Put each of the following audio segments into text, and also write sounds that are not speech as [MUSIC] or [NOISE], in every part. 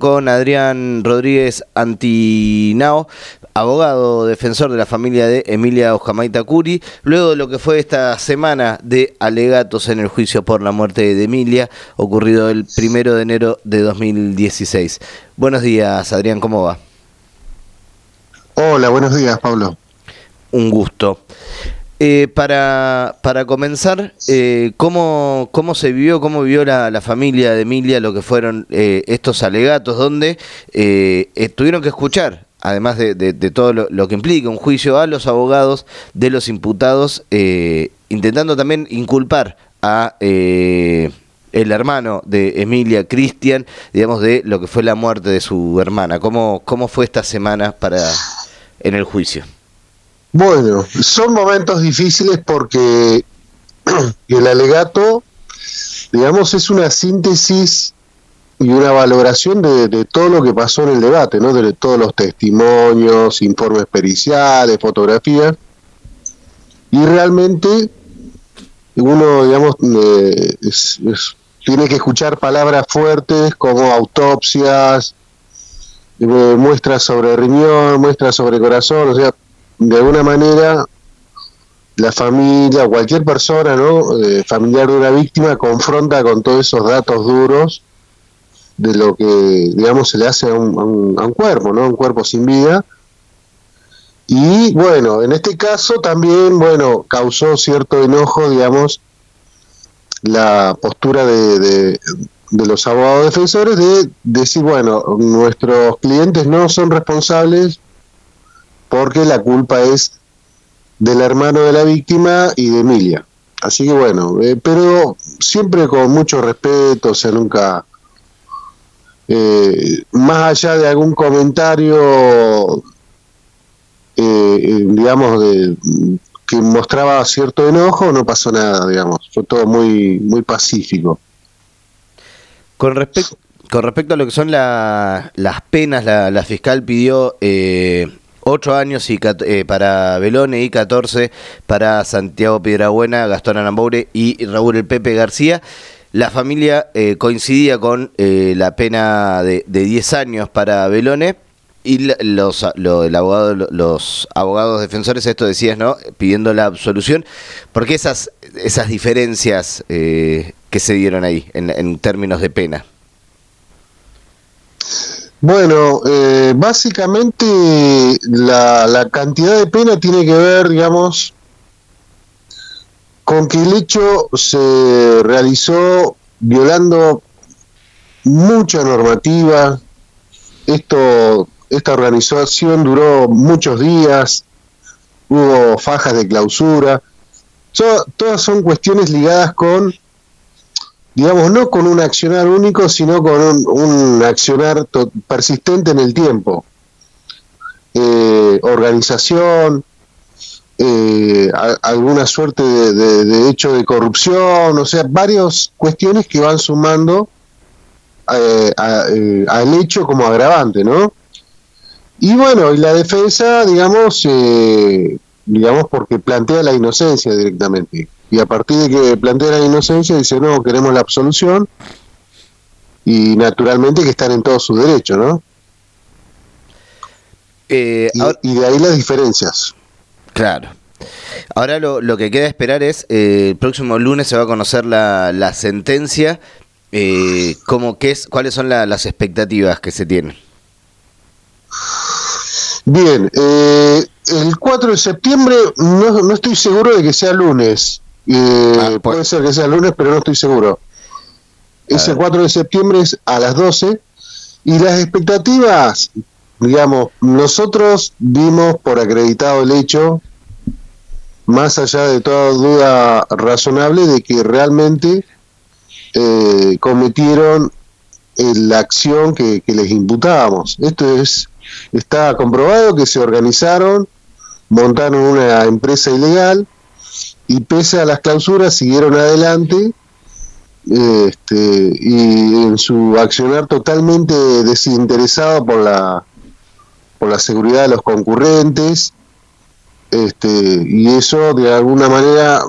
con Adrián Rodríguez Antinao, abogado defensor de la familia de Emilia Ojamaita Curi, luego de lo que fue esta semana de alegatos en el juicio por la muerte de Emilia, ocurrido el primero de enero de 2016. Buenos días, Adrián, ¿cómo va? Hola, buenos días, Pablo. Un gusto. Eh, para, para comenzar, eh, ¿cómo, ¿cómo se vivió, cómo vivió la, familia de Emilia lo que fueron eh, estos alegatos, donde tuvieron que escuchar, además de, todo lo, que implica un juicio, a los abogados de los imputados, intentando también inculpar a el hermano de Emilia, Cristian, digamos, de lo que fue la muerte de su hermana? ¿Cómo, cómo fue esta semana para en el juicio? Bueno, son momentos difíciles porque [CLEARS THROAT] el alegato, digamos, es una síntesis y una valoración de, todo lo que pasó en el debate, ¿no? De todos los testimonios, informes periciales, fotografías. Y realmente uno, digamos, eh, tiene que escuchar palabras fuertes como autopsias, eh, muestras sobre riñón, muestras sobre corazón, o sea, de alguna manera la familia, cualquier persona, ¿no? Eh, familiar de una víctima, confronta con todos esos datos duros de lo que, digamos, se le hace a un, a un, cuerpo, ¿no? Un cuerpo sin vida. Y bueno, en este caso también, bueno, causó cierto enojo, digamos, la postura de, de, de, los abogados defensores de decir, bueno, nuestros clientes no son responsables porque la culpa es del hermano de la víctima y de Emilia. Así que bueno, eh, pero siempre con mucho respeto, o sea, nunca, eh, más allá de algún comentario, eh, digamos, que mostraba cierto enojo, no pasó nada, digamos, fue todo muy, muy pacífico. Con respecto, con respecto a lo que son las penas, la fiscal pidió 8 años y, eh, para Belone y 14 para Santiago Piedrabuena, Gastón Aramboure y Raúl El Pepe García. La familia eh, coincidía con eh, la pena de, de, 10 años para Belone y los, el abogado, los abogados defensores, esto decías, ¿no? Pidiendo la absolución. ¿Por qué esas, esas diferencias que se dieron ahí en términos de pena? Bueno, eh, básicamente la, cantidad de pena tiene que ver, digamos, con que el hecho se realizó violando mucha normativa. Esto, esta organización duró muchos días, hubo fajas de clausura. todas son cuestiones ligadas con digamos, no con un accionar único, sino con un, accionar persistente en el tiempo. Eh, organización, eh, alguna suerte de, hecho de corrupción, o sea, varias cuestiones que van sumando eh, al hecho como agravante, ¿no? Y bueno, y la defensa, digamos, digamos, porque plantea la inocencia directamente y a partir de que plantea la inocencia dice, no, queremos la absolución y naturalmente que están en todos sus derechos, ¿no? Eh, y, de ahí las diferencias. Claro. Ahora lo, lo que queda esperar es, eh, el próximo lunes se va a conocer la, la sentencia, eh, como que es, cuáles son las expectativas que se tienen. Bien, eh, el 4 de septiembre no, no estoy seguro de que sea lunes, Ah, pues. Puede ser que sea lunes, pero no estoy seguro. Ese 4 de septiembre es a las 12 y las expectativas, digamos, nosotros dimos por acreditado el hecho, más allá de toda duda razonable, de que realmente eh, cometieron eh, la acción que, que les imputábamos. Esto es, está comprobado que se organizaron, montaron una empresa ilegal, y pese a las clausuras siguieron adelante este, y en su accionar totalmente desinteresado por la por la seguridad de los concurrentes este, y eso de alguna manera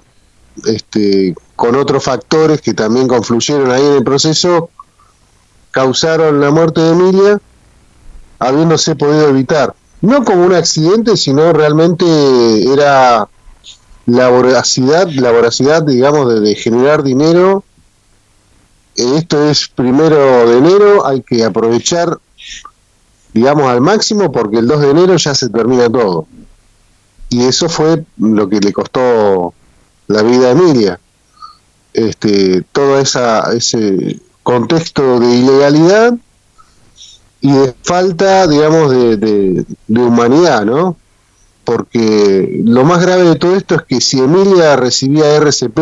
este, con otros factores que también confluyeron ahí en el proceso causaron la muerte de Emilia, habiéndose podido evitar. No como un accidente, sino realmente era la voracidad, la voracidad, digamos, de, generar dinero. Esto es primero de enero, hay que aprovechar, digamos, al máximo porque el 2 de enero ya se termina todo. Y eso fue lo que le costó la vida a Emilia. Este, todo esa, ese contexto de ilegalidad y de falta, digamos, de, de, humanidad, ¿no? Porque lo más grave de todo esto es que si Emilia recibía RCP,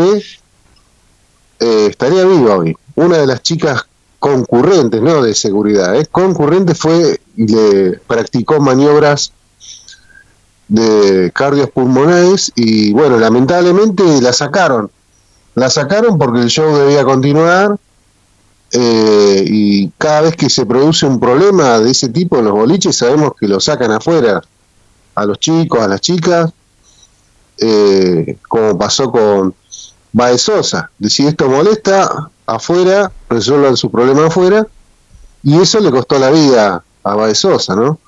eh, estaría viva hoy. Una de las chicas concurrentes, no de seguridad, ¿eh? concurrente fue y le practicó maniobras de cardios pulmonares y bueno, lamentablemente la sacaron. La sacaron porque el show debía continuar eh, y cada vez que se produce un problema de ese tipo en los boliches sabemos que lo sacan afuera a los chicos, a las chicas, eh, como pasó con Baez Sosa. Si esto molesta, afuera, resuelvan su problema afuera, y eso le costó la vida a Baez Sosa, ¿no?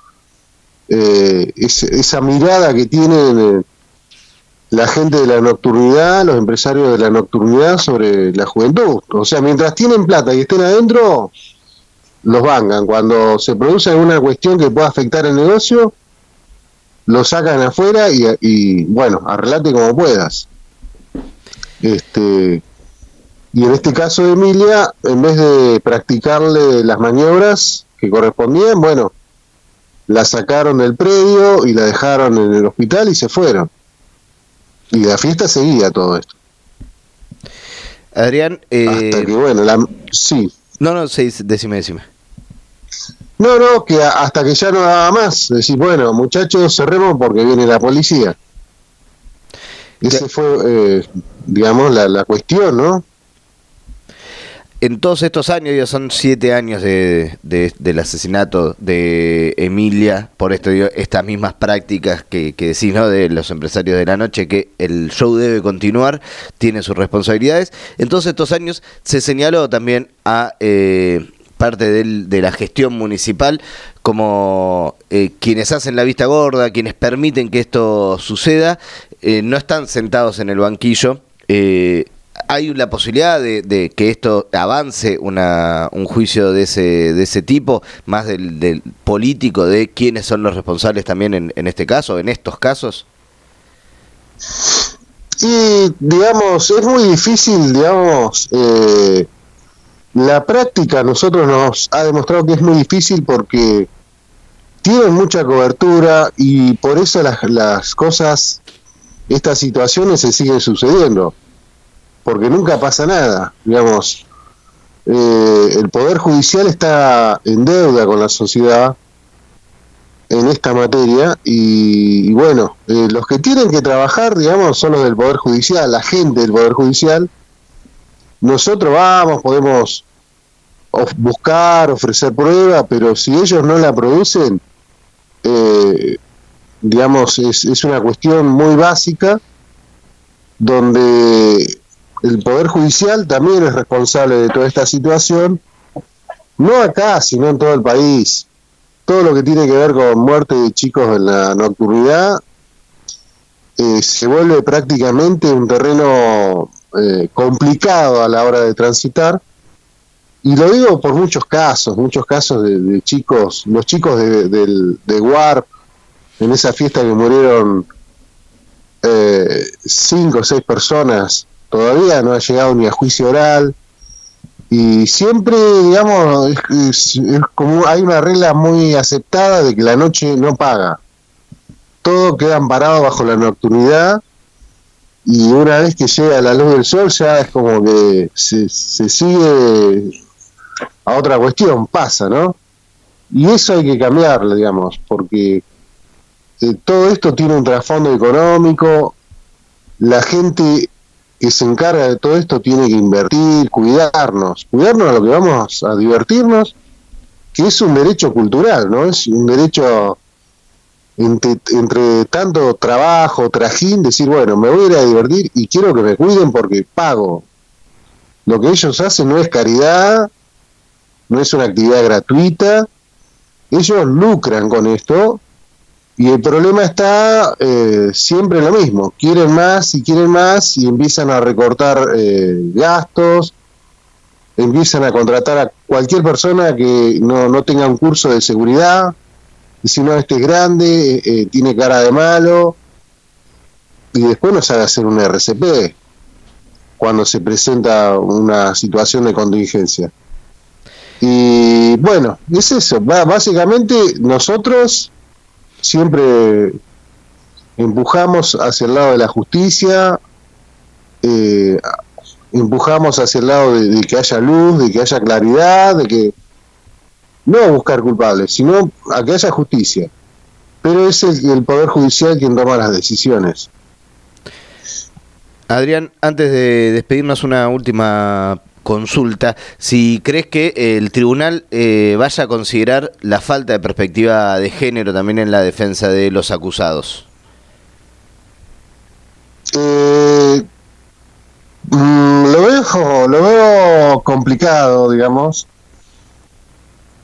Eh, esa mirada que tienen la gente de la nocturnidad, los empresarios de la nocturnidad sobre la juventud. O sea, mientras tienen plata y estén adentro, los vangan. Cuando se produce alguna cuestión que pueda afectar el negocio, lo sacan afuera y, bueno, arreglate como puedas. Este, y en este caso de Emilia, en vez de practicarle las maniobras que correspondían, bueno, la sacaron del predio y la dejaron en el hospital y se fueron. Y la fiesta seguía todo esto. Adrián, eh... hasta que bueno, la... sí. No, no, sí, decime, decime. No, no, que hasta que ya no daba más. Decir, bueno, muchachos, cerremos porque viene la policía. Esa fue, eh, digamos, la, la cuestión, ¿no? En todos estos años, ya son siete años de, del asesinato de Emilia, por esto digo, estas mismas prácticas que, que decís. De los empresarios de la noche, que el show debe continuar, tiene sus responsabilidades. En todos estos años se señaló también a eh, parte de la gestión municipal como eh, quienes hacen la vista gorda, quienes permiten que esto suceda, eh, no están sentados en el banquillo. Eh, ¿Hay la posibilidad de, que esto avance una, un juicio de ese, de ese tipo, más del, político, de quiénes son los responsables también en, en este caso, en estos casos? Y, digamos, es muy difícil, digamos, eh, la práctica a nosotros nos ha demostrado que es muy difícil porque tienen mucha cobertura y por eso las, las cosas, estas situaciones se siguen sucediendo porque nunca pasa nada, digamos. Eh, el Poder Judicial está en deuda con la sociedad en esta materia y, bueno, eh, los que tienen que trabajar, digamos, son los del Poder Judicial, la gente del Poder Judicial. Nosotros vamos, podemos buscar, ofrecer prueba, pero si ellos no la producen, eh, digamos, es, es una cuestión muy básica donde el Poder Judicial también es responsable de toda esta situación, no acá, sino en todo el país. Todo lo que tiene que ver con muerte de chicos en la nocturnidad eh, se vuelve prácticamente un terreno eh, complicado a la hora de transitar. Y lo digo por muchos casos, muchos casos de, chicos, los chicos de, de, Warp, en esa fiesta que murieron eh, cinco o seis personas todavía no ha llegado ni a juicio oral. Y siempre digamos es, como hay una regla muy aceptada de que la noche no paga. Todo queda amparado bajo la nocturnidad y una vez que llega la luz del sol ya es como que se, sigue a otra cuestión pasa no y eso hay que cambiarlo digamos porque eh, todo esto tiene un trasfondo económico la gente que se encarga de todo esto tiene que invertir, cuidarnos, cuidarnos a lo que vamos a divertirnos, que es un derecho cultural, ¿no? Es un derecho entre, tanto trabajo, trajín, decir, bueno, me voy a ir a divertir y quiero que me cuiden porque pago. Lo que ellos hacen no es caridad, no es una actividad gratuita, ellos lucran con esto y el problema está eh, siempre lo mismo, quieren más y quieren más y empiezan a recortar eh, gastos, empiezan a contratar a cualquier persona que no, no tenga un curso de seguridad, si no, este es grande, eh, tiene cara de malo, y después no sabe hacer un RCP cuando se presenta una situación de contingencia. Y bueno, es eso, básicamente nosotros siempre empujamos hacia el lado de la justicia, eh, empujamos hacia el lado de, que haya luz, de que haya claridad, de que no buscar culpables, sino a que haya justicia. Pero es el, Poder Judicial quien toma las decisiones. Adrián, antes de despedirnos, una última consulta. Si crees que el tribunal eh, vaya a considerar la falta de perspectiva de género también en la defensa de los acusados. Eh, Mm, lo veo, lo veo complicado, digamos.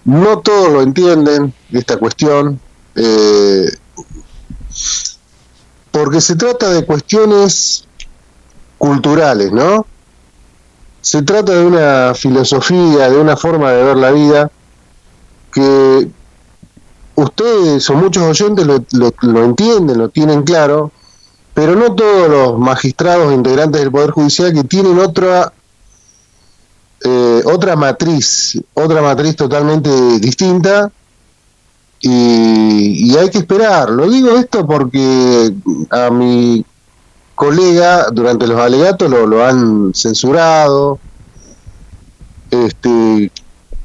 No todos lo entienden esta cuestión, eh, porque se trata de cuestiones culturales, ¿no? Se trata de una filosofía, de una forma de ver la vida que ustedes o muchos oyentes lo, entienden, lo tienen claro, pero no todos los magistrados integrantes del Poder Judicial que tienen otra eh, otra matriz, otra matriz totalmente distinta y, hay que esperar. Lo digo esto porque a mi colega durante los alegatos lo, han censurado, este,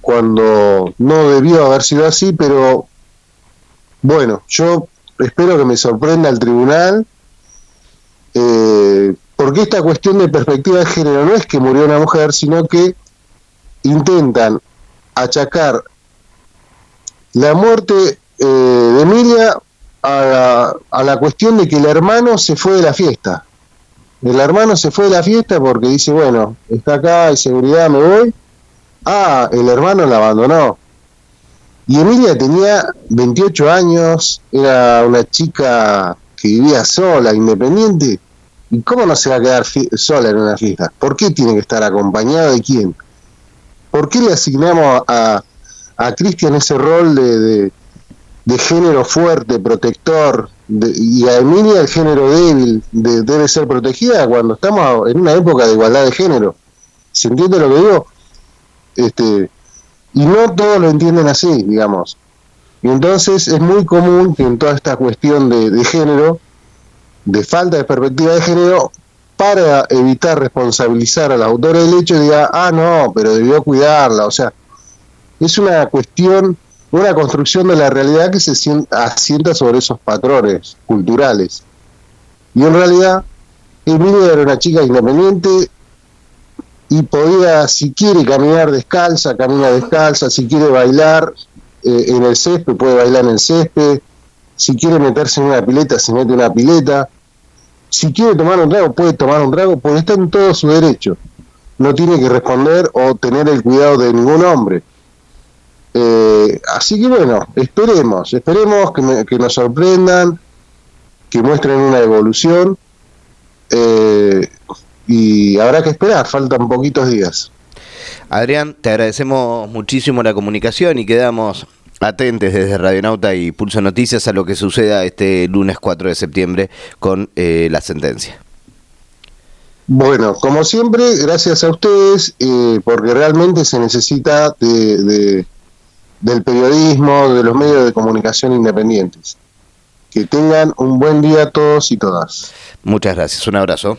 cuando no debió haber sido así, pero bueno, yo espero que me sorprenda el tribunal eh, porque esta cuestión de perspectiva de género no es que murió una mujer, sino que intentan achacar la muerte eh, de Emilia a la, cuestión de que el hermano se fue de la fiesta. El hermano se fue de la fiesta porque dice, bueno, está acá, hay seguridad, me voy. Ah, el hermano la abandonó. Y Emilia tenía 28 años, era una chica que vivía sola, independiente, ¿y cómo no se va a quedar sola en una fiesta? ¿Por qué tiene que estar acompañada de quién? ¿Por qué le asignamos a, a Cristian ese rol de, de, género fuerte, protector, y a Emilia el género débil, debe ser protegida cuando estamos en una época de igualdad de género? ¿Se entiende lo que digo? Este, y no todos lo entienden así, digamos. Y entonces es muy común que en toda esta cuestión de, género, de falta de perspectiva de género, para evitar responsabilizar al autor del hecho, diga, ah, no, pero debió cuidarla. O sea, es una cuestión, una construcción de la realidad que se asienta sobre esos patrones culturales. Y en realidad, Emilia era una chica independiente y podía, si quiere caminar descalza, camina descalza, si quiere bailar, eh, en el césped, puede bailar en el césped, si quiere meterse en una pileta, se mete en una pileta, si quiere tomar un trago, puede tomar un trago, porque está en todo su derecho. No tiene que responder o tener el cuidado de ningún hombre. Eh, así que bueno, esperemos, esperemos que, que, nos sorprendan, que muestren una evolución eh, y habrá que esperar, faltan poquitos días. Adrián, te agradecemos muchísimo la comunicación y quedamos atentos desde Radionauta y Pulso Noticias a lo que suceda este lunes 4 de septiembre con eh, la sentencia. Bueno, como siempre, gracias a ustedes, eh, porque realmente se necesita de, del periodismo, de los medios de comunicación independientes. Que tengan un buen día todos y todas. Muchas gracias, un abrazo.